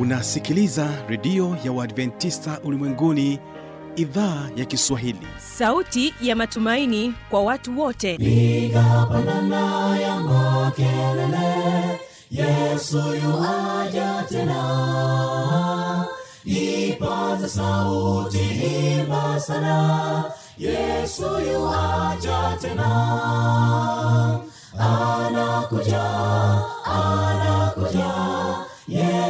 unasikiliza redio ya uadventista ulimwenguni idhaa ya kiswahili. Sauti ya matumaini kwa watu wote. Piga pandana ya makelele yesu yuaja tena. Ipaza sauti himba sana yesu yuaja tena. Anakuja anakuja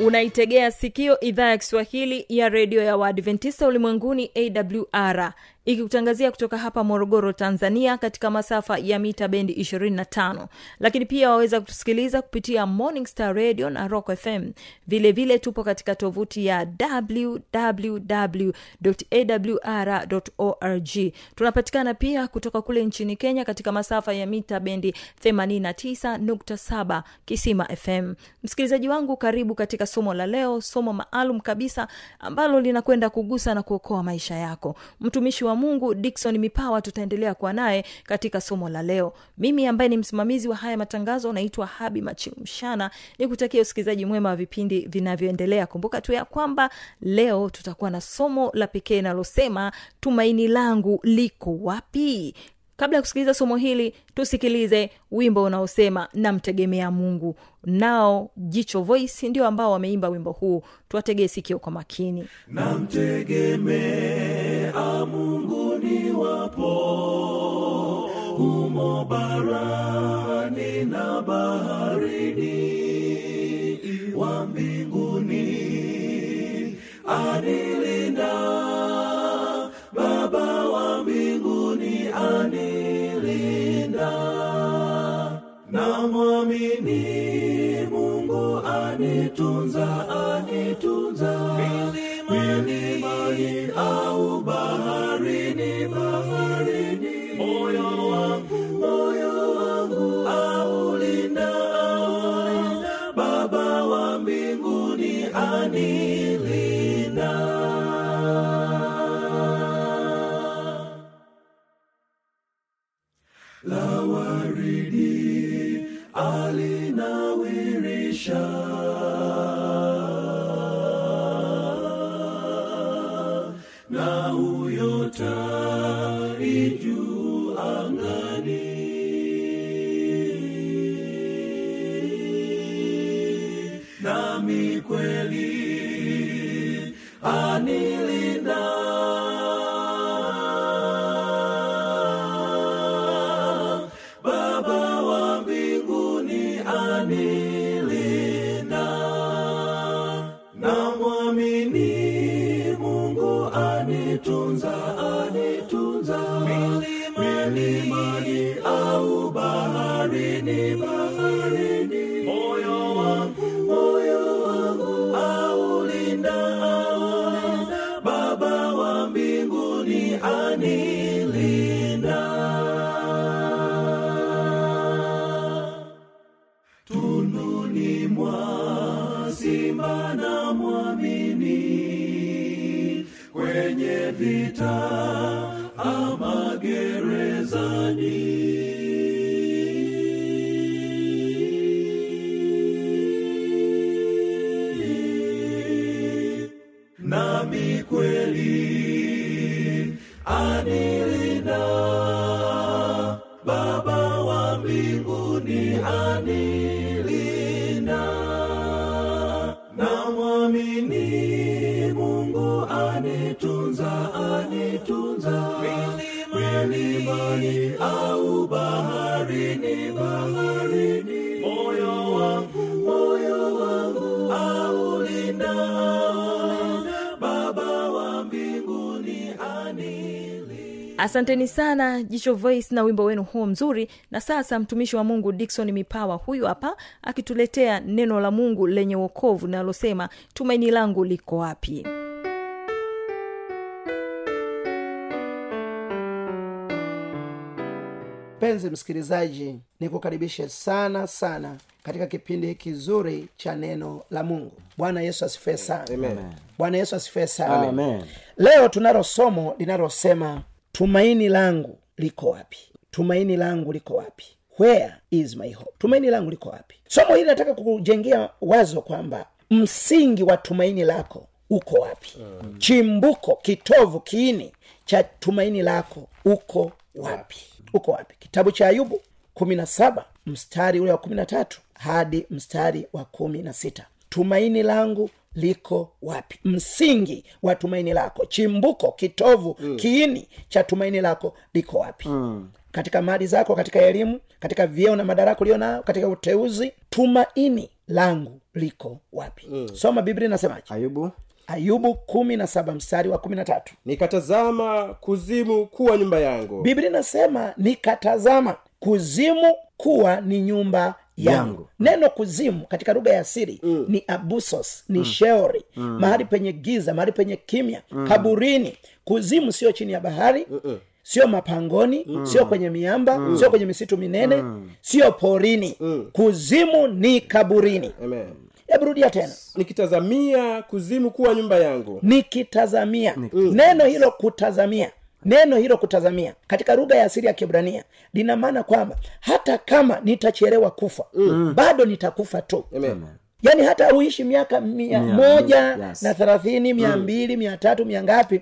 unaitegea sikio idhaa ya kiswahili ya redio ya waadventista ulimwenguni awr ikikutangazia kutoka hapa morogoro tanzania katika masafa ya mita bendi 25 lakini pia waweza kutusikiliza kupitia morning star radio na rock fm vilevile vile tupo katika tovuti ya wwwawr org. Tunapatikana pia kutoka kule nchini kenya katika masafa ya mita bendi 89.7 kisima fm msikilizaji wangu karibu katika somo la leo somo maalum kabisa ambalo linakwenda kugusa na kuokoa maisha yako. Mtumishi wa mungu dikson mipawa tutaendelea kuwa naye katika somo la leo. Mimi ambaye ni msimamizi wa haya matangazo naitwa habi machimshana ni kutakia usikilizaji mwema wa vipindi vinavyoendelea. Kumbuka tu ya kwamba leo tutakuwa na somo la pekee linalosema tumaini langu liko wapi kabla ya kusikiliza somo hili tusikilize wimbo unaosema namtegemea mungu. Nao jicho voice ndio ambao wameimba wimbo huu. Tuwategee sikio kwa makini. Namtegemea mungu ni wapo humo barani na baharini wa mbinguni anilinda namwamini mungu anitunza anitunza. Milimani au baharini anitunza anitunza milimani au baharini baharini namwamini asanteni sana jicho voice na wimbo wenu huo mzuri. Na sasa mtumishi wa mungu dikson mipawa huyu hapa akituletea neno la mungu lenye uokovu linalosema tumaini langu liko wapi? Mpenzi msikilizaji nikukaribishe sana sana katika kipindi kizuri cha neno la mungu. Bwana yesu asifue sana. Bwana yesu asifue sana. Amen. leo tunalo somo linalosema tumaini langu liko wapi? Tumaini langu liko wapi? Where is my hope? Tumaini langu liko wapi? Somo hili nataka kujengea wazo kwamba msingi wa tumaini lako uko wapi? Mm. chimbuko kitovu kiini cha tumaini lako uko wapi? Uko wapi? Kitabu cha ayubu kumi na saba mstari ule wa kumi na tatu hadi mstari wa kumi na sita. Tumaini langu liko wapi? Msingi wa tumaini lako chimbuko kitovu mm. kiini cha tumaini lako liko wapi? Mm. katika mali zako katika elimu katika vyeo na madaraka ulio nayo katika uteuzi tumaini langu liko wapi? Mm. soma biblia inasemaje? Ayubu. Ayubu kumi na saba mstari wa kumi na tatu. Nikatazama kuzimu kuwa nyumba yangu. Biblia inasema nikatazama kuzimu kuwa ni nyumba yangu neno kuzimu katika lugha ya asiri mm. ni abusos ni mm. sheori mm. mahali penye giza mahali penye kimya mm. kaburini kuzimu sio chini ya bahari Mm-mm sio mapangoni mm. sio kwenye miamba mm. sio kwenye misitu minene mm. sio porini mm. kuzimu ni kaburini Amen. hebu rudia tena nikitazamia kuzimu kuwa nyumba yangu nikitazamia neno hilo kutazamia neno hilo kutazamia katika lugha ya asili ya kibrania lina maana kwamba hata kama nitachelewa kufa mm. bado nitakufa tu Amen. yaani hata uishi miaka mia Mia, moja yes. na thelathini mia mbili mia tatu mia ngapi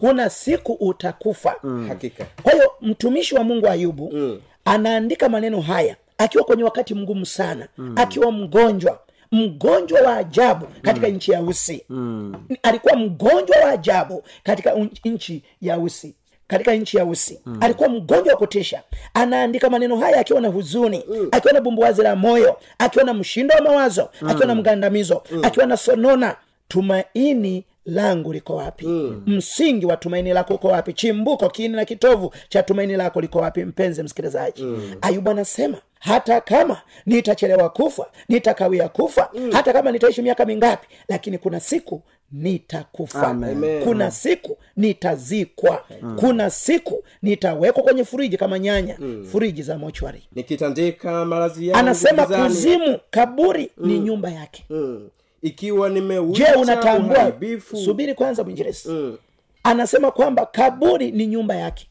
kuna siku utakufa hakika kwa hiyo mtumishi wa mungu ayubu mm. anaandika maneno haya akiwa kwenye wakati mgumu sana mm. akiwa mgonjwa mgonjwa wa ajabu katika mm. nchi ya usi mm. alikuwa mgonjwa wa ajabu katika nchi ya usi katika nchi ya usi mm. alikuwa mgonjwa wa kutisha anaandika maneno haya akiwa na huzuni mm. akiwa na bumbuwazi la moyo akiwa na mshindo wa mawazo mm. akiwa na mgandamizo mm. akiwa na sonona tumaini langu liko wapi mm. msingi wa tumaini lako uko wapi chimbuko kiini na kitovu cha tumaini lako liko wapi mpenzi msikilizaji mm. ayubu anasema hata kama nitachelewa kufa nitakawia kufa mm. hata kama nitaishi miaka mingapi lakini kuna siku nitakufa Amen. kuna siku nitazikwa mm. kuna siku nitawekwa kwenye furiji kama nyanya mm. furiji za mochwari nikitandika malazi anasema kuzimu kaburi ni nyumba yake mm. Ikiwa nimeuita je unatambua? uharibifu. Subiri kwanza mwinjilisi mm. anasema kwamba kaburi ni nyumba yake.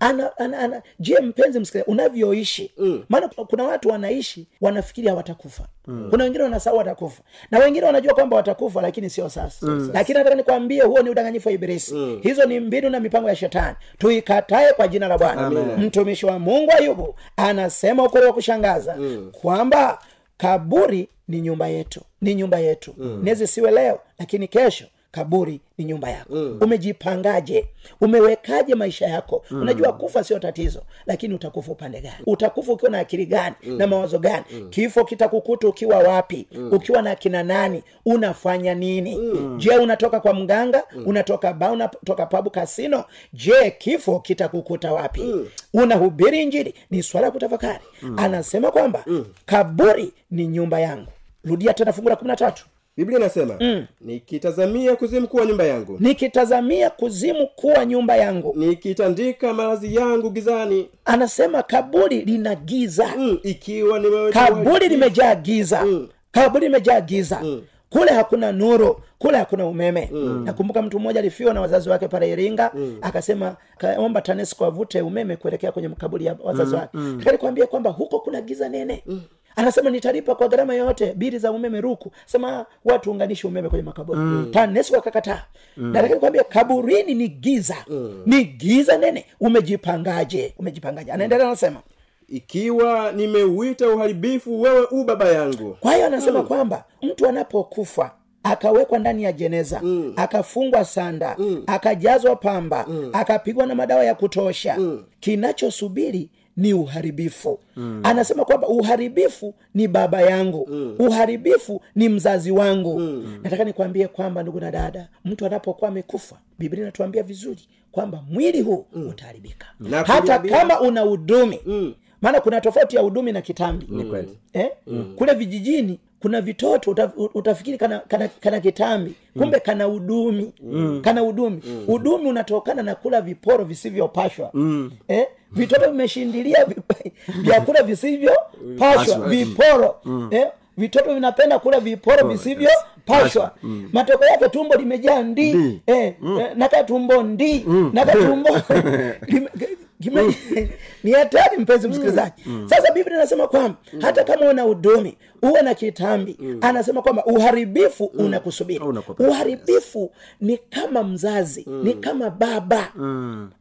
Ana, ana, ana. Je mpenzi msikilizaji unavyoishi Mm. maana kuna watu wanaishi wanafikiri hawatakufa. Kuna wengine wanasahau watakufa. Na wengine wanajua kwamba watakufa lakini sio sasa. Lakini nataka nikwambie huo ni udanganyifu wa ibilisi. Hizo ni mbinu na mipango ya shetani. Tuikatae kwa jina la bwana. Mtumishi wa mungu ayubu anasema ukweli wa kushangaza kwamba kaburi ni nyumba yetu ni nyumba yetu mm. nezi siwe leo lakini kesho kaburi ni nyumba yako mm. umejipangaje umewekaje maisha yako mm. unajua kufa sio tatizo lakini utakufa upande gani utakufa ukiwa na akili gani mm. na mawazo gani mm. kifo kitakukuta ukiwa wapi mm. ukiwa na akina nani unafanya nini mm. je unatoka kwa mganga mm. unatoka ba unatoka pabu kasino je kifo kitakukuta wapi mm. unahubiri injili ni swala ya kutafakari mm. anasema kwamba mm. kaburi ni nyumba yangu rudia tena fungu la kumi na tatu. Biblia inasema mm. nikitazamia kuzimu kuwa nyumba yangu. Nikitazamia kuzimu kuwa nyumba yangu. Nikitandika malazi yangu gizani. Anasema kaburi lina giza. Mm. ikiwa kaburi limejaa giza. Mm. kaburi limejaa giza. Kule hakuna nuru kule hakuna umeme. Mm. nakumbuka mtu mmoja alifiwa na wazazi wake pale iringa mm. akasema kaomba tanesco avute umeme kuelekea kwenye kaburi ya wazazi wake. Mm. nikwambia kwamba huko kuna giza nene. Mm anasema nitalipa kwa gharama yoyote bili za umeme ruku sema watu unganishi umeme kwenye makaburi mm. tanesco akakataa mm. lakini kwambia kaburini ni giza mm. ni giza nene umejipangaje umejipangaje anaendelea anasema ikiwa nimeuita uharibifu wewe u baba yangu kwa hiyo anasema mm. kwamba mtu anapokufa akawekwa ndani ya jeneza mm. akafungwa sanda mm. akajazwa pamba mm. akapigwa na madawa ya kutosha mm. kinachosubiri ni uharibifu mm. anasema kwamba uharibifu ni baba yangu mm. uharibifu ni mzazi wangu mm. nataka nikwambie kwamba ndugu na dada mtu anapokuwa amekufa biblia inatuambia vizuri kwamba mwili huu mm. utaharibika Na hata kama una udumi mm. maana kuna tofauti ya udumi na kitambi mm. eh? mm. kule vijijini kuna vitoto uta, utafikiri kana, kana, kana kitambi kumbe mm. kana udumi mm. kana udumi mm. udumi unatokana na kula viporo visivyopashwa mm. eh? vitoto vimeshindilia vi- vyakula visivyopashwa viporo mm. eh? vitoto vinapenda kula viporo visivyopashwa mm. matokeo yake tumbo limejaa ndi Ndi. eh, eh, naka tumbo ndi naka tumbo ni hatari mpenzi msikilizaji. Sasa biblia inasema kwamba hata kama una udumi uwe na kitambi anasema kwamba uharibifu unakusubiri. Uharibifu ni kama mzazi ni kama baba.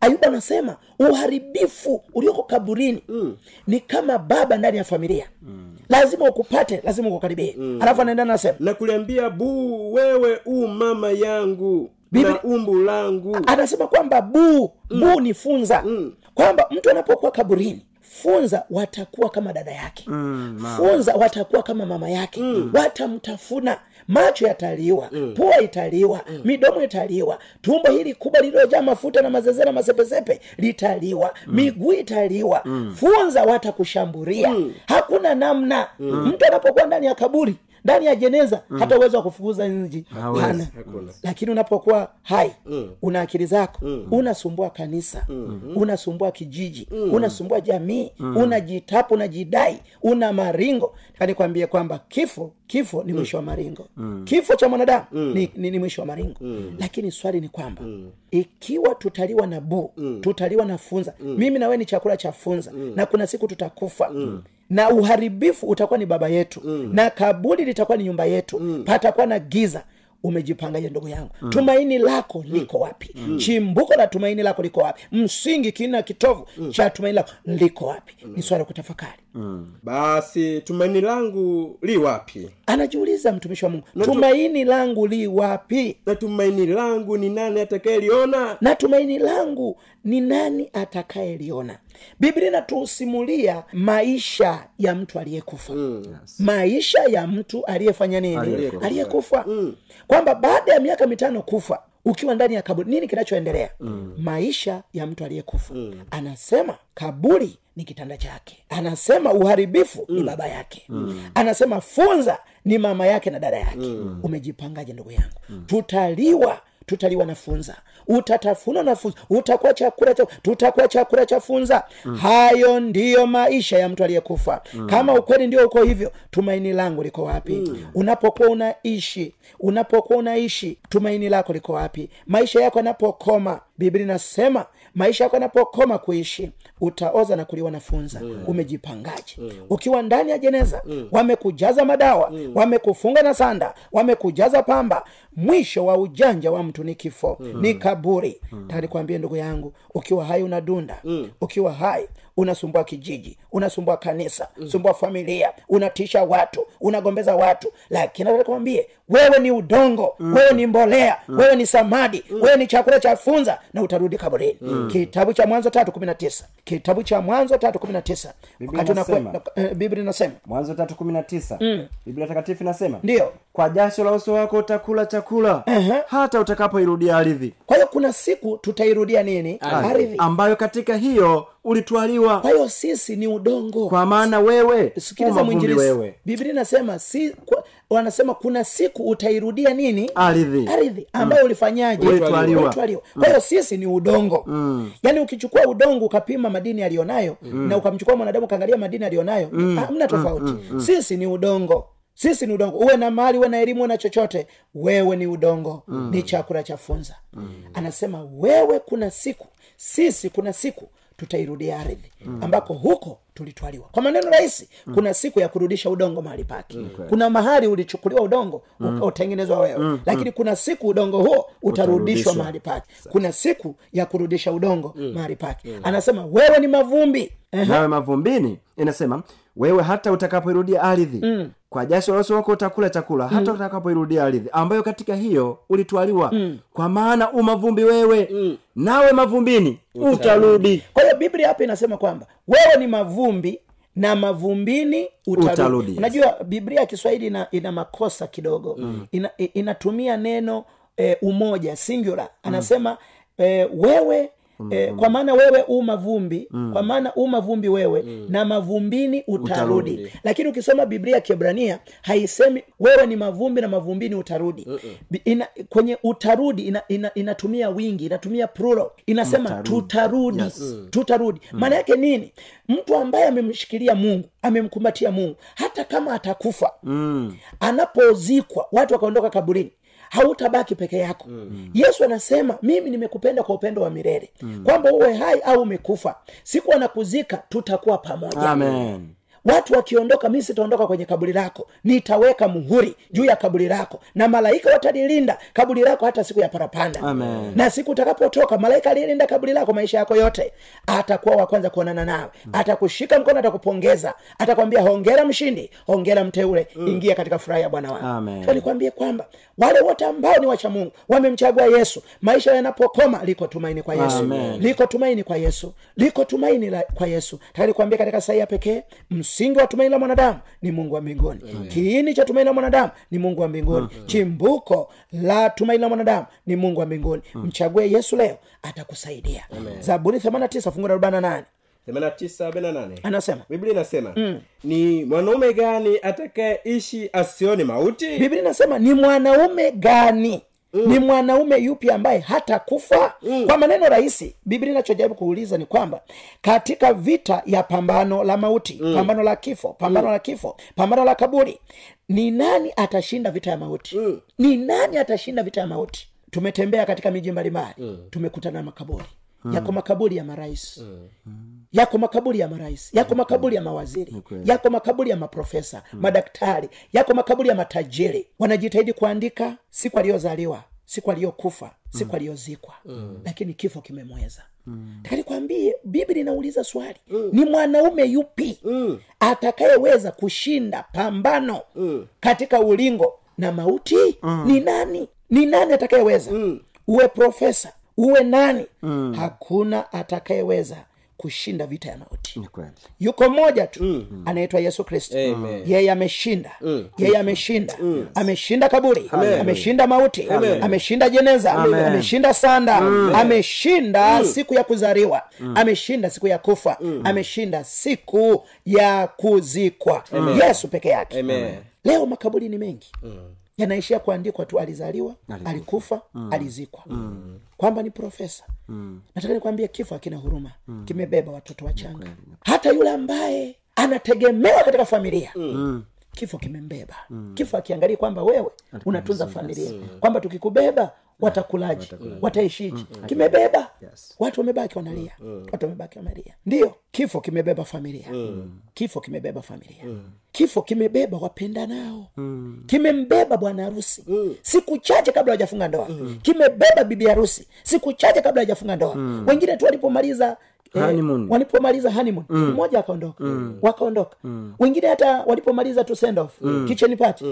Ayuba anasema uharibifu ulioko kaburini ni kama baba ndani ya familia. Lazima ukupate lazima ukukaribie. Alafu anaenda nasema na kuliambia buu wewe u mama yangu Biblia- na umbu langu. anasema kwamba buu buu ni funza kwamba mtu anapokuwa kaburini funza watakuwa kama dada yake. Funza watakuwa kama mama yake. Watamtafuna. Macho yataliwa. Pua italiwa. Midomo italiwa. Tumbo hili kubwa lililojaa mafuta na mazeze na masepesepe litaliwa. Miguu italiwa. Funza watakushambulia hakuna namna. Mtu anapokuwa ndani ya kaburi ndani ya jeneza hata uwezo wa kufukuza nji hana. Lakini unapokuwa hai una akili zako unasumbua kanisa unasumbua kijiji unasumbua jamii unajitapu unajidai una maringo. Nikwambie kwamba kifo kifo ni mwisho wa maringo. Kifo cha mwanadamu ni, ni, ni mwisho wa maringo. Lakini swali ni kwamba ikiwa tutaliwa na buu tutaliwa na funza mimi nawe ni chakula cha funza na kuna siku tutakufa na uharibifu utakuwa ni baba yetu na kaburi litakuwa ni nyumba yetu patakuwa na giza. Umejipangaje ndugu yangu. Tumaini lako liko wapi? Chimbuko la tumaini lako liko wapi? Msingi kina kitovu cha tumaini lako liko wapi? Ni swala la kutafakari basi tumaini langu li wapi? Anajiuliza mtumishi wa mungu tumaini langu li wapi? Na tumaini langu ni nani atakayeliona? Na tumaini langu ni nani atakayeliona? Biblia inatusimulia maisha ya mtu aliyekufa. Mm. maisha ya mtu aliyefanya nini? Aliyekufa. aliyekufa. Mm. kwamba baada ya miaka mitano kufa ukiwa ndani ya kaburi nini kinachoendelea mm. maisha ya mtu aliyekufa mm. anasema kaburi ni kitanda chake anasema uharibifu mm. ni baba yake mm. anasema funza ni mama yake na dada yake mm. umejipangaje ndugu yangu mm. tutaliwa tutaliwa na funza utatafuna na funza utakuwa chakula cha tutakuwa chakula cha funza mm. hayo ndiyo maisha ya mtu aliyekufa mm. kama ukweli ndio uko hivyo tumaini langu liko wapi mm. unapokuwa unaishi unapokuwa unaishi tumaini lako liko wapi maisha yako yanapokoma biblia inasema maisha yako yanapokoma kuishi utaoza na kuliwa na funza mm. umejipangaje mm. ukiwa ndani ya jeneza mm. wamekujaza madawa mm. wamekufunga na sanda wamekujaza pamba mwisho wa ujanja wa mtu ni kifo mm. ni kaburi mm. taanikwambie ndugu yangu ukiwa hai unadunda mm. ukiwa hai unasumbua kijiji unasumbua kanisa mm. sumbua familia unatisha watu unagombeza watu lakini nataka nikwambie wewe ni udongo mm. wewe ni mbolea mm. wewe ni samadi mm. wewe ni chakula cha funza na utarudi kaburini. Mm. kitabu cha mwanzo tatu kumi na tisa. Kitabu cha mwanzo tatu kumi na tisa. Biblia wakati inasema. eh, biblia inasema. Mwanzo tatu kumi na tisa. Biblia takatifu inasema ndio. Kwa jasho la uso wako utakula chakula Ehe. hata utakapoirudia ardhi. Kwa hiyo kuna siku tutairudia nini? Ardhi. Ambayo katika hiyo ulitwaliwa. Kwa hiyo sisi ni udongo. Kwa maana wewe sikiliza mwinjilisi wewe. Biblia inasema si wanasema kuna siku utairudia nini? Ardhi. Ardhi. Ambayo ulifanyaje? Ulitwaliwa. Kwa hiyo sisi ni udongo. Mm. yaani ukichukua udongo ukapima madini aliyonayo mm. na ukamchukua mwanadamu ukaangalia madini aliyonayo mm. hamna tofauti. Mm. sisi ni udongo. Sisi ni udongo. Uwe na mali uwe na elimu uwe na chochote wewe ni udongo. Mm. ni chakula cha funza. Mm. anasema wewe kuna siku sisi kuna siku tutairudia ardhi mm. ambako huko tulitwaliwa kwa maneno rahisi mm. kuna siku ya kurudisha udongo mahali pake okay. kuna mahali ulichukuliwa udongo mm. utengenezwa wewe mm. lakini kuna siku udongo huo utarudishwa mahali pake kuna siku ya kurudisha udongo mm. mahali pake mm. anasema wewe ni mavumbi nawe mavumbini inasema wewe hata utakapoirudia ardhi kwa jasho la uso wako utakula chakula hata utakapoirudia ardhi ambayo katika hiyo ulitwaliwa. Kwa maana umavumbi wewe nawe mavumbini utarudi. kwa hiyo biblia hapa inasema kwamba wewe ni mavumbi na mavumbini utarudi, unajua biblia ya kiswahili ina, ina makosa kidogo. Mm. ina, inatumia neno e, umoja singular. Anasema e, wewe E, kwa maana wewe u mavumbi mm. kwa maana u mavumbi wewe mm. na mavumbini utarudi. Utarudi. lakini ukisoma biblia ya kiebrania haisemi wewe ni mavumbi na mavumbini utarudi ina, kwenye utarudi ina, ina, inatumia wingi inatumia plural inasema utarudi. tutarudi Yes. tutarudi maana yake nini mtu ambaye amemshikilia mungu amemkumbatia mungu hata kama atakufa mm. anapozikwa watu wakaondoka kaburini hautabaki peke yako. Mm. yesu anasema mimi nimekupenda kwa upendo wa milele. Mm. kwamba uwe hai au umekufa siku anakuzika tutakuwa pamoja. Amen watu wakiondoka mi sitaondoka kwenye kaburi lako. Nitaweka muhuri juu ya kaburi lako. Na malaika watalilinda kaburi lako hata siku ya parapanda. Amen. na siku utakapotoka malaika aliyelinda kaburi lako maisha yako yote atakuwa wa kwanza kuonana nawe. Atakushika mkono atakupongeza. Atakwambia hongera mshindi hongera mteule ingia katika furaha ya bwana wako. Nikwambie kwamba wale wote ambao ni wacha mungu wamemchagua yesu maisha yanapokoma liko tumaini kwa yesu. Amen. liko tumaini kwa yesu. Liko tumaini la, kwa yesu. Kuambia katika saa pekee pekee msingi wa tumaini la mwanadamu ni mungu wa mbinguni. Kiini cha tumaini la mwanadamu ni mungu wa mbinguni. Chimbuko la tumaini la mwanadamu ni mungu wa mbinguni. Mchague yesu leo atakusaidia. Zaburi 89 fungu la 48 89 anasema biblia inasema ni mwanaume gani atakayeishi asione mauti? Biblia inasema ni mwanaume gani Mm. ni mwanaume yupi ambaye hata kufa mm. kwa maneno rahisi biblia inachojaribu kuuliza ni kwamba katika vita ya pambano la mauti mm. pambano la kifo pambano mm. la kifo pambano la kaburi ni nani atashinda vita ya mauti mm. ni nani atashinda vita ya mauti tumetembea katika miji mbalimbali mm. tumekutana na makaburi. Yako makaburi ya marais. Mm. Yako makaburi ya marais. Yako makaburi ya mawaziri. Yako makaburi ya maprofesa madaktari. Yako makaburi ya matajiri. Wanajitahidi kuandika siku aliyozaliwa siku aliyokufa siku aliyozikwa lakini kifo kimemweza. Takani kwambie biblia inauliza swali. Ni mwanaume yupi atakayeweza kushinda pambano katika ulingo na mauti? Ni nani? Ni nani atakayeweza? Uwe profesa uwe nani? Hakuna atakayeweza kushinda vita ya mauti. Yuko mmoja tu mm. anaitwa yesu kristo. Yeye ameshinda. Mm. yeye ameshinda. Mm. ameshinda kaburi. Amen. ameshinda mauti. Amen. ameshinda jeneza. Amen. ameshinda sanda. Ameshinda siku ya kuzaliwa. Ameshinda siku ya kufa. Ameshinda siku ya kuzikwa. Yesu peke yake. Amen. leo makaburi ni mengi. Yanaishia kuandikwa tu alizaliwa alikufa alizikwa kwamba ni profesa. Nataka nikwambie kifo hakina huruma. Kimebeba watoto wachanga. Hata yule ambaye anategemewa katika familia kifo kimembeba. Kifo akiangalia kwamba wewe unatunza familia. Kwamba tukikubeba watakulaji wataishiji. Kimebeba. Watu wamebaki wanalia. Watu wamebaki wanalia. Ndiyo kifo kimebeba familia. Kifo kimebeba familia. Kifo kimebeba wapenda nao. Kimembeba bwana harusi. Siku chache kabla hajafunga ndoa. Kimebeba bibi harusi. Siku chache kabla hajafunga ndoa. Wengine tu walipomaliza eh, walipomaliza honeymoon. Mmoja akaondoka. Wakaondoka. Wengine hata walipomaliza tu send off. Kitchen party.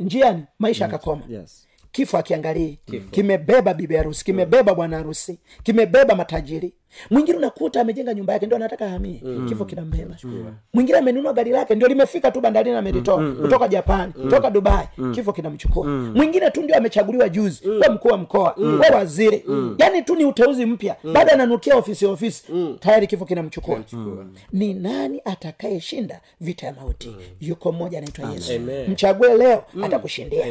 Njiani maisha akakoma. Yes kifo akiangalii. Kimebeba bibi harusi kimebeba bwana harusi kimebeba matajiri mwingine unakuta amejenga nyumba yake ndio anataka ahamie. Kifo kinambeba mwingine amenunua gari lake ndio limefika tu bandarini amelitoa. Kutoka japani kutoka dubai kifo kinamchukua mwingine tu ndio amechaguliwa juzi we mkuu wa mkoa we waziri. Yaani tu ni uteuzi mpya. Baada ananukia ofisi ofisi tayari kifo kinamchukua ni nani atakayeshinda vita ya mauti? Yuko mmoja anaitwa yesu. Amen. mchague leo atakushindia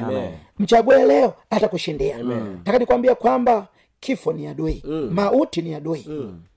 mchague leo atakushindia taka nikwambia kwamba kifo ni adui. Mauti ni adui.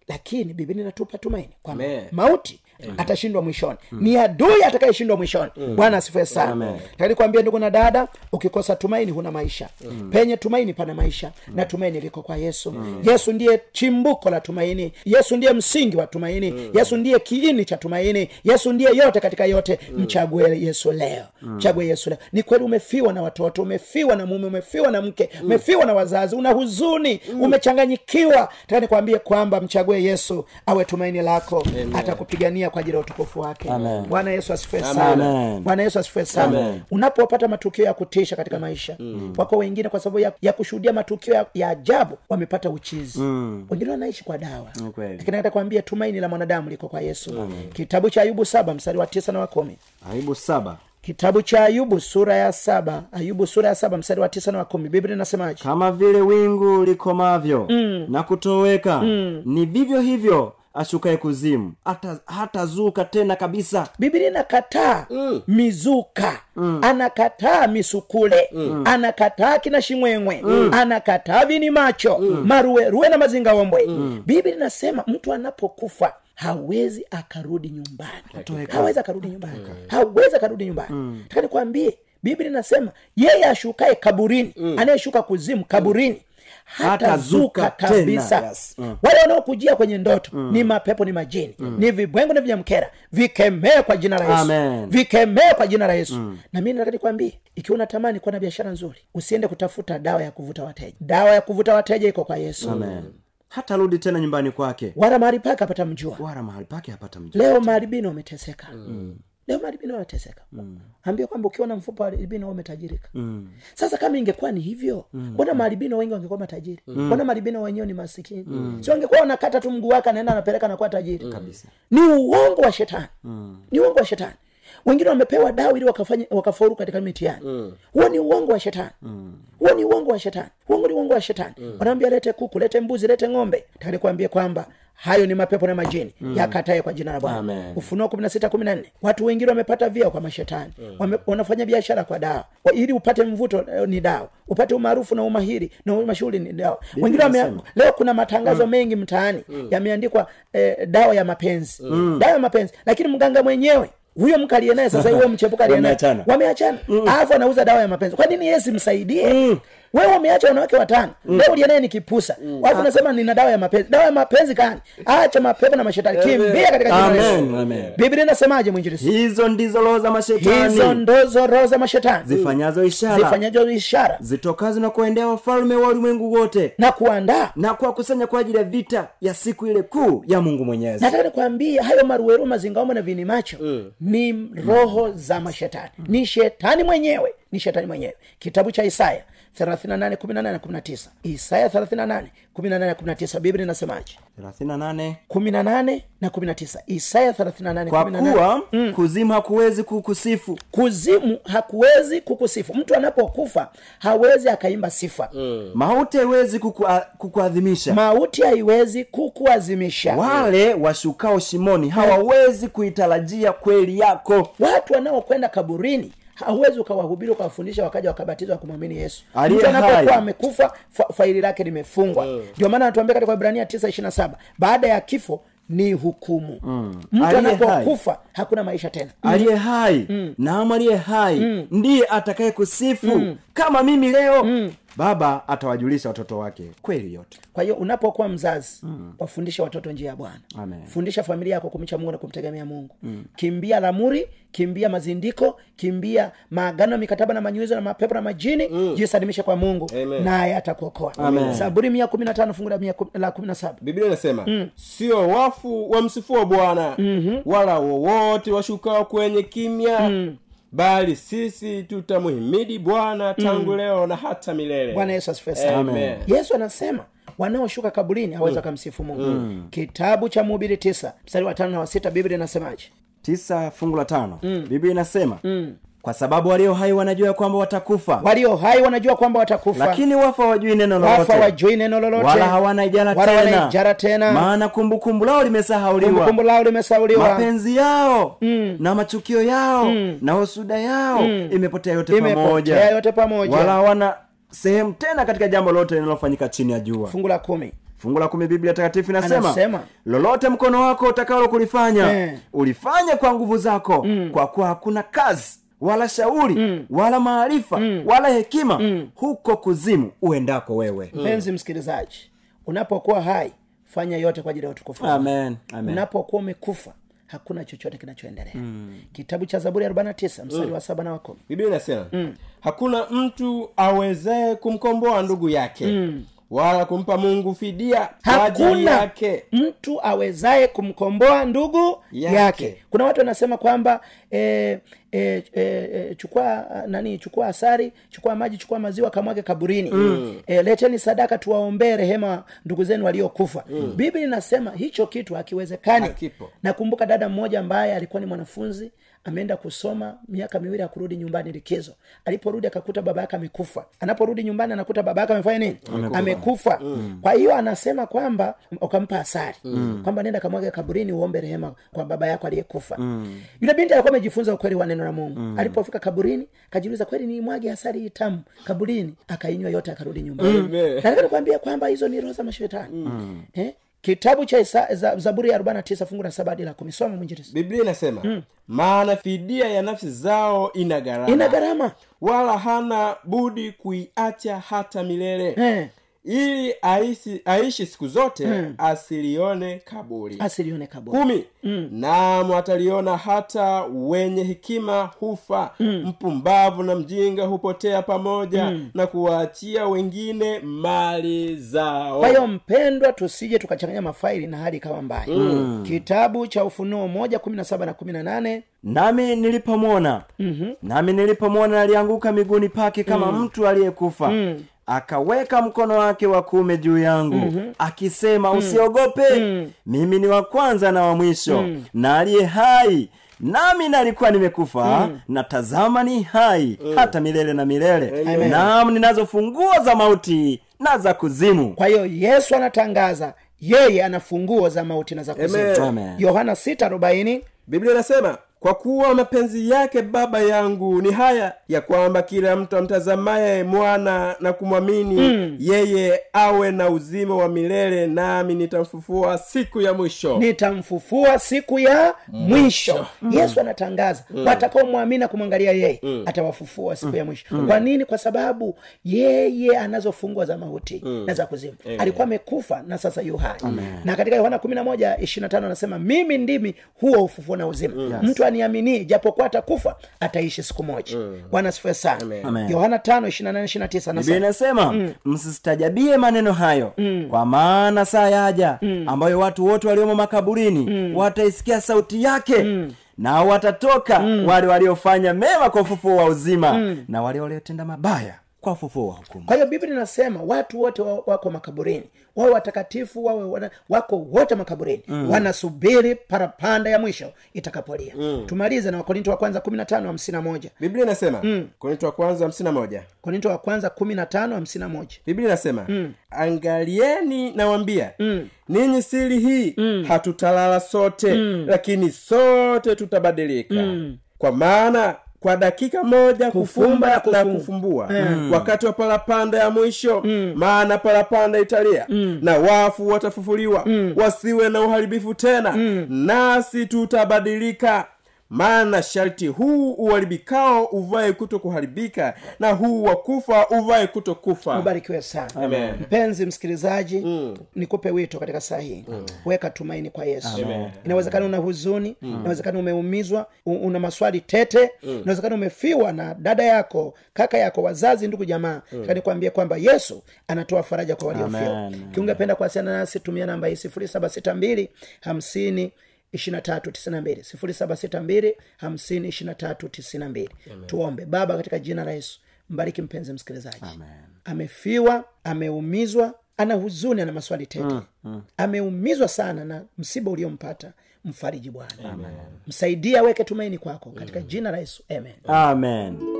Lakini biblia inatupa tumaini kwamba mauti atashindwa mwishoni. Ni adui atakayeshindwa mwishoni. Bwana asifue sana. Taka kuambia ndugu na dada ukikosa tumaini huna maisha. Penye tumaini pana maisha na tumaini liko kwa yesu. Yesu ndiye chimbuko la tumaini. Yesu ndiye msingi wa tumaini. Yesu ndiye kiini cha tumaini. Yesu ndiye yote katika yote. Mchague yesu leo. Mchague yesu leo. Ni kweli umefiwa na watoto umefiwa na mume umefiwa na mke umefiwa na wazazi una huzuni umechanganyikiwa. Taka nikwambie kwamba mchague yesu awe tumaini lako. Atakupigania tunatumia kwa ajili ya utukufu wake. Amen. bwana yesu asifiwe sana. Bwana yesu asifiwe sana. Unapopata matukio ya kutisha katika maisha wako wengine kwa sababu ya, ya kushuhudia matukio ya, ya ajabu wamepata uchizi. Wengine wanaishi kwa dawa. Ni lakini tumaini la mwanadamu liko kwa yesu. Kitabu cha ayubu saba mstari wa tisa na wa kumi. Saba. Kitabu cha ayubu sura ya saba ayubu sura ya saba mstari wa tisa na wa kumi. Biblia inasemaje? Kama vile wingu likomavyo mm. na kutoweka mm. ni vivyo hivyo ashukaye kuzimu. Hata hatazuka tena kabisa. Biblia inakataa mm. mizuka. Mm. anakataa misukule. Mm. anakataa kina shimwemwe. Mm. anakataa vini macho. Mm. maruweruwe na mazingaombwe mm. biblia inasema mtu anapokufa hawezi akarudi nyumbani. Hawezi akarudi nyumbani. Hawezi akarudi nyumbani. Mm. taka nikwambie biblia inasema yeye ashukaye kaburini. Anayeshuka kuzimu kaburini Hatazuka hata kabisa. Yes. Mm. wale wanaokujia kwenye ndoto ni mapepo ni majini. Ni vibwengo na vinyamkera vikemee kwa jina la yesu. Vikemee kwa jina la yesu. Na mi nataka nikwambie ikiwa unatamani kuwa na biashara nzuri usiende kutafuta dawa ya kuvuta wateja. Dawa ya kuvuta wateja iko kwa yesu. Amen. hatarudi tena nyumbani kwake. Wala mahali pake apata mjua. Wala mahali pake hapata mjua. Leo maharibino umeteseka leo maalibino wanateseka mm. ambia kwamba ukiwa na mfupa wa albino mm. sasa kama ingekuwa ni hivyo mbona maharibino wengi wangekuwa matajiri? Mbona maharibino wenyewe ni masikini? Si wangekuwa wanakata tu mguu wake anaenda anapeleka nakuwa tajiri? Kabisa. Ni uongo wa shetani. Ni uongo wa shetani. Wengine wamepewa dawa ili wakafanya wakafaulu katika mitihani. Huo ni uongo wa shetani. Huo ni uongo wa shetani. Uongo ni uongo wa shetani. Wanaambia lete kuku lete mbuzi lete ng'ombe. Takani kuambia kwamba hayo ni mapepo na majini yakatae kwa jina la bwana. Ufunuo kumi na sita kumi na nne. Watu wengine wamepata via kwa mashetani Wame, wanafanya biashara kwa dawa. Wa- ili upate mvuto eh, ni dawa. Upate umaarufu na umahiri na mashughuli ni dawa. Wengine wame, leo kuna matangazo mengi mtaani yameandikwa eh, dawa ya mapenzi. Dawa ya mapenzi. Lakini mganga mwenyewe huyo mke aliye naye sasa huyo mchepuka aliye naye Wameachana. alafu mm. anauza dawa ya mapenzi. Kwa nini yesi msaidie wewe umeacha wanawake watano. Leo uliye naye ni kipusa. Alafu unasema nina dawa ya mapenzi. Dawa ya mapenzi gani? Acha mapepo na mashetani. Kimbia katika jina biblia inasemaje mwinjilisi hizo ndizo roho za hizo mashetani ndozo roho za mashetani. Zifanyazo ishara. Zifanyazo ishara. Zitokazo na kuendea wafalme wa ulimwengu wote. Na kuandaa. Na kuwakusanya kwa ajili ya vita ya siku ile kuu ya mungu mwenyezi. Nataka nikwambie hayo maruweru mazingaomo na vini macho ni roho za mashetani. Ni shetani mwenyewe. Ni shetani mwenyewe. Kitabu cha isaya 38 isaya 38 18 biblia inasemaje? 38 18 na 19 isaya 38 kwa 18. kuwa kuzimu hakuwezi kukusifu. Kuzimu hakuwezi kukusifu. Mtu anapokufa hawezi akaimba sifa. Mauti haiwezi kukuadhimisha. Mauti haiwezi kukuazimisha wale washukao shimoni hawawezi kuitarajia kweli yako. Watu wanaokwenda kaburini hauwezi ukawahubiri ukawafundisha wakaja wakabatizwa kumwamini yesu. Mtu anapokuwa amekufa fa, faili lake limefungwa. Ndio maana anatuambia katika ibrania tisa ishiri saba baada ya kifo ni hukumu. Mtu anapokufa hakuna maisha tena. Aliye hai. Naam aliye hai. Ndiye atakaye kusifu kama mimi leo baba atawajulisha watoto wake kweli yote. Kwa hiyo unapokuwa mzazi wafundishe watoto njia ya bwana. Fundisha familia yako kumcha mungu na kumtegemea mungu. Kimbia lamuri kimbia mazindiko kimbia maagano ya mikataba na manyuizo na mapepo na majini. Jisalimishe kwa mungu naye atakuokoa. Saburi zaburi mia kumi na tano fungu la kumi na saba. Biblia inasema sio wafu wamsifua bwana wala wowote washukao kwenye kimya bali sisi tutamuhimidi bwana tangu leo na hata milele. Bwana yesu asifiwe sana. Yesu anasema wanaoshuka kaburini hawezi wakamsifu mungu kitabu cha mhubiri tisa mstari wa tano na wa sita biblia inasemaje? Tisa fungu la tano. Biblia inasema kwa sababu walio hai wanajua kwamba watakufa. Walio hai wanajua kwamba watakufa. Lakini wafa wajui neno lolote. wajui neno lolote. Wala hawana ijara Wala tena. ijara tena. Maana kumbukumbu lao limesahauliwa. Kumbukumbu lao limesahauliwa. Mapenzi yao na machukio yao na husuda yao imepotea yote imepotea pamoja yote pamoja. Wala hawana sehemu tena katika jambo lote linalofanyika chini ya jua. Fungu la kumi. Fungu la kumi biblia takatifu inasema Anasema. lolote mkono wako utakalo kulifanya Eh. ulifanye kwa nguvu zako kwa kuwa hakuna kazi wala shauri wala maarifa wala hekima huko kuzimu uendako wewe. Mpenzi msikilizaji unapokuwa hai fanya yote kwa ajili ya utukufu. Amen amen. Unapokuwa umekufa hakuna chochote kinachoendelea. Kitabu cha zaburi ya 49 mstari wa saba na wa kumi. Biblia inasema hakuna mtu awezee kumkomboa ndugu yake wala kumpa mungu fidia hakuna yake mtu awezaye kumkomboa ndugu Yake. yake, kuna watu wanasema kwamba e, e, e, e, chukua nani chukua asari chukua maji chukua maziwa kamwake kaburini mm. e, leteni sadaka tuwaombee rehema ndugu zenu waliokufa mm. biblia inasema hicho kitu hakiwezekani nakumbuka dada mmoja ambaye alikuwa ni mwanafunzi ameenda kusoma miaka miwili akurudi nyumbani likizo. Aliporudi akakuta baba yake amekufa. Anaporudi nyumbani anakuta baba yake amefanya nini? Amekufa. Mm. kwa hiyo anasema kwamba ukampa asari mm. kwamba nenda kamwaga kaburini uombe rehema kwa baba yako aliyekufa. Mm. yule binti alikuwa amejifunza ukweli wa neno la mungu. Mm. alipofika kaburini kajiuliza kweli ni mwage asari hii tamu kaburini? Akainywa yote akarudi nyumbani. Nataka nikwambia kwamba hizo ni roho za mashetani. Mm. eh? Kitabu cha Isa, za, zaburi ya arobaini na tisa fungu la saba hadi la kumi. Soma mwinjirisi biblia inasema maana fidia ya nafsi zao ina gharama. Ina gharama. Wala hana budi kuiacha hata milele. Eh. Ili aishi, aishi siku zote asilione kaburi. Asilione kaburi. Kumi. Naam ataliona hata wenye hekima hufa. Mpumbavu na mjinga hupotea pamoja na kuwaachia wengine mali zao. Kwa hiyo mpendwa tusije tukachanganya mafaili na hali ikawa mbaya. Mm. kitabu cha ufunuo moja kumi na saba na kumi na nane. Nami nilipomwona. Mm-hmm. nami nilipomwona alianguka miguuni pake kama mm. mtu aliyekufa. Mm akaweka mkono wake wa kuume juu yangu mm-hmm. akisema usiogope mm. mimi ni wa kwanza na wa mwisho mm. na aliye hai nami nalikuwa nimekufa mm. na tazama ni hai mm. hata milele na milele nam ninazo funguo za mauti na za kuzimu kwa hiyo yesu anatangaza yeye ana funguo za mauti na za kuzimu yohana sita arobaini biblia inasema kwa kuwa mapenzi yake baba yangu ni haya ya kwamba kila mtu amtazamaye mwana na kumwamini mm. yeye awe na uzima wa milele nami nitamfufua siku ya mwisho. Nitamfufua siku ya mwisho. yesu anatangaza watakaomwamini na kumwangalia yeye atawafufua siku ya mwisho. Kwa nini? Kwa sababu yeye anazo fungua za mauti na za kuzimu. Alikuwa amekufa na sasa yu hai. Na katika yohana kumi na moja ishiri tano anasema mimi ndimi huo ufufuo na uzima. Mtu aniaminie japokuwa atakufa ataishi siku moja. Bwana sifue sana. Yohana tano ishiri na nane ishiri tisa biblia anasema msistajabie maneno hayo kwa maana saa yaja ambayo watu wote waliomo makaburini wataisikia sauti yake nao watatoka wale waliofanya mema kwa ufufuo wa uzima na wale waliotenda mabaya kwa ufufuo wa hukumu kwa hiyo biblia inasema watu wote wako makaburini wawe watakatifu wawe wana, wako wote makaburini mm. wanasubiri parapanda ya mwisho itakapolia mm. tumalize na wakorinto wa kwanza kumi na tano hamsini na moja biblia inasema mm. korinto wa kwanza hamsini na moja korinto wa kwanza kumi na tano hamsini na moja biblia inasema mm. angalieni nawambia mm. ninyi siri hii mm. hatutalala sote mm. lakini sote tutabadilika mm. kwa maana kwa dakika moja Kufumba kufumba na kufumbua mm. wakati wa parapanda ya mwisho mm. maana parapanda italia mm. na wafu watafufuliwa mm. wasiwe na uharibifu tena mm. nasi tutabadilika maana sharti huu uharibikao uvae kuto kuharibika na huu wa kufa uvae kuto kufa ubarikiwe sana Amen. mpenzi msikilizaji mm. nikupe wito katika saa hii mm. weka tumaini kwa yesu inawezekana una huzuni mm. inawezekana umeumizwa una maswali tete mm. inawezekana umefiwa na dada yako kaka yako wazazi ndugu jamaa mm. nikwambie kwamba yesu anatoa faraja kwa waliofiwa kiungependa kuwasiliana nasi tumia namba hii sifuri saba sita mbili hamsini ishirina tatu tisina mbili sifuri saba sita mbili hamsini ishirina tatu tisina mbili. Tuombe. Baba katika jina la yesu mbariki mpenzi msikilizaji. Amefiwa ameumizwa ana huzuni ana maswali tete mm, mm. ameumizwa sana na msiba uliompata mfariji bwana. Msaidia aweke tumaini kwako katika jina la yesu. Amen. Amen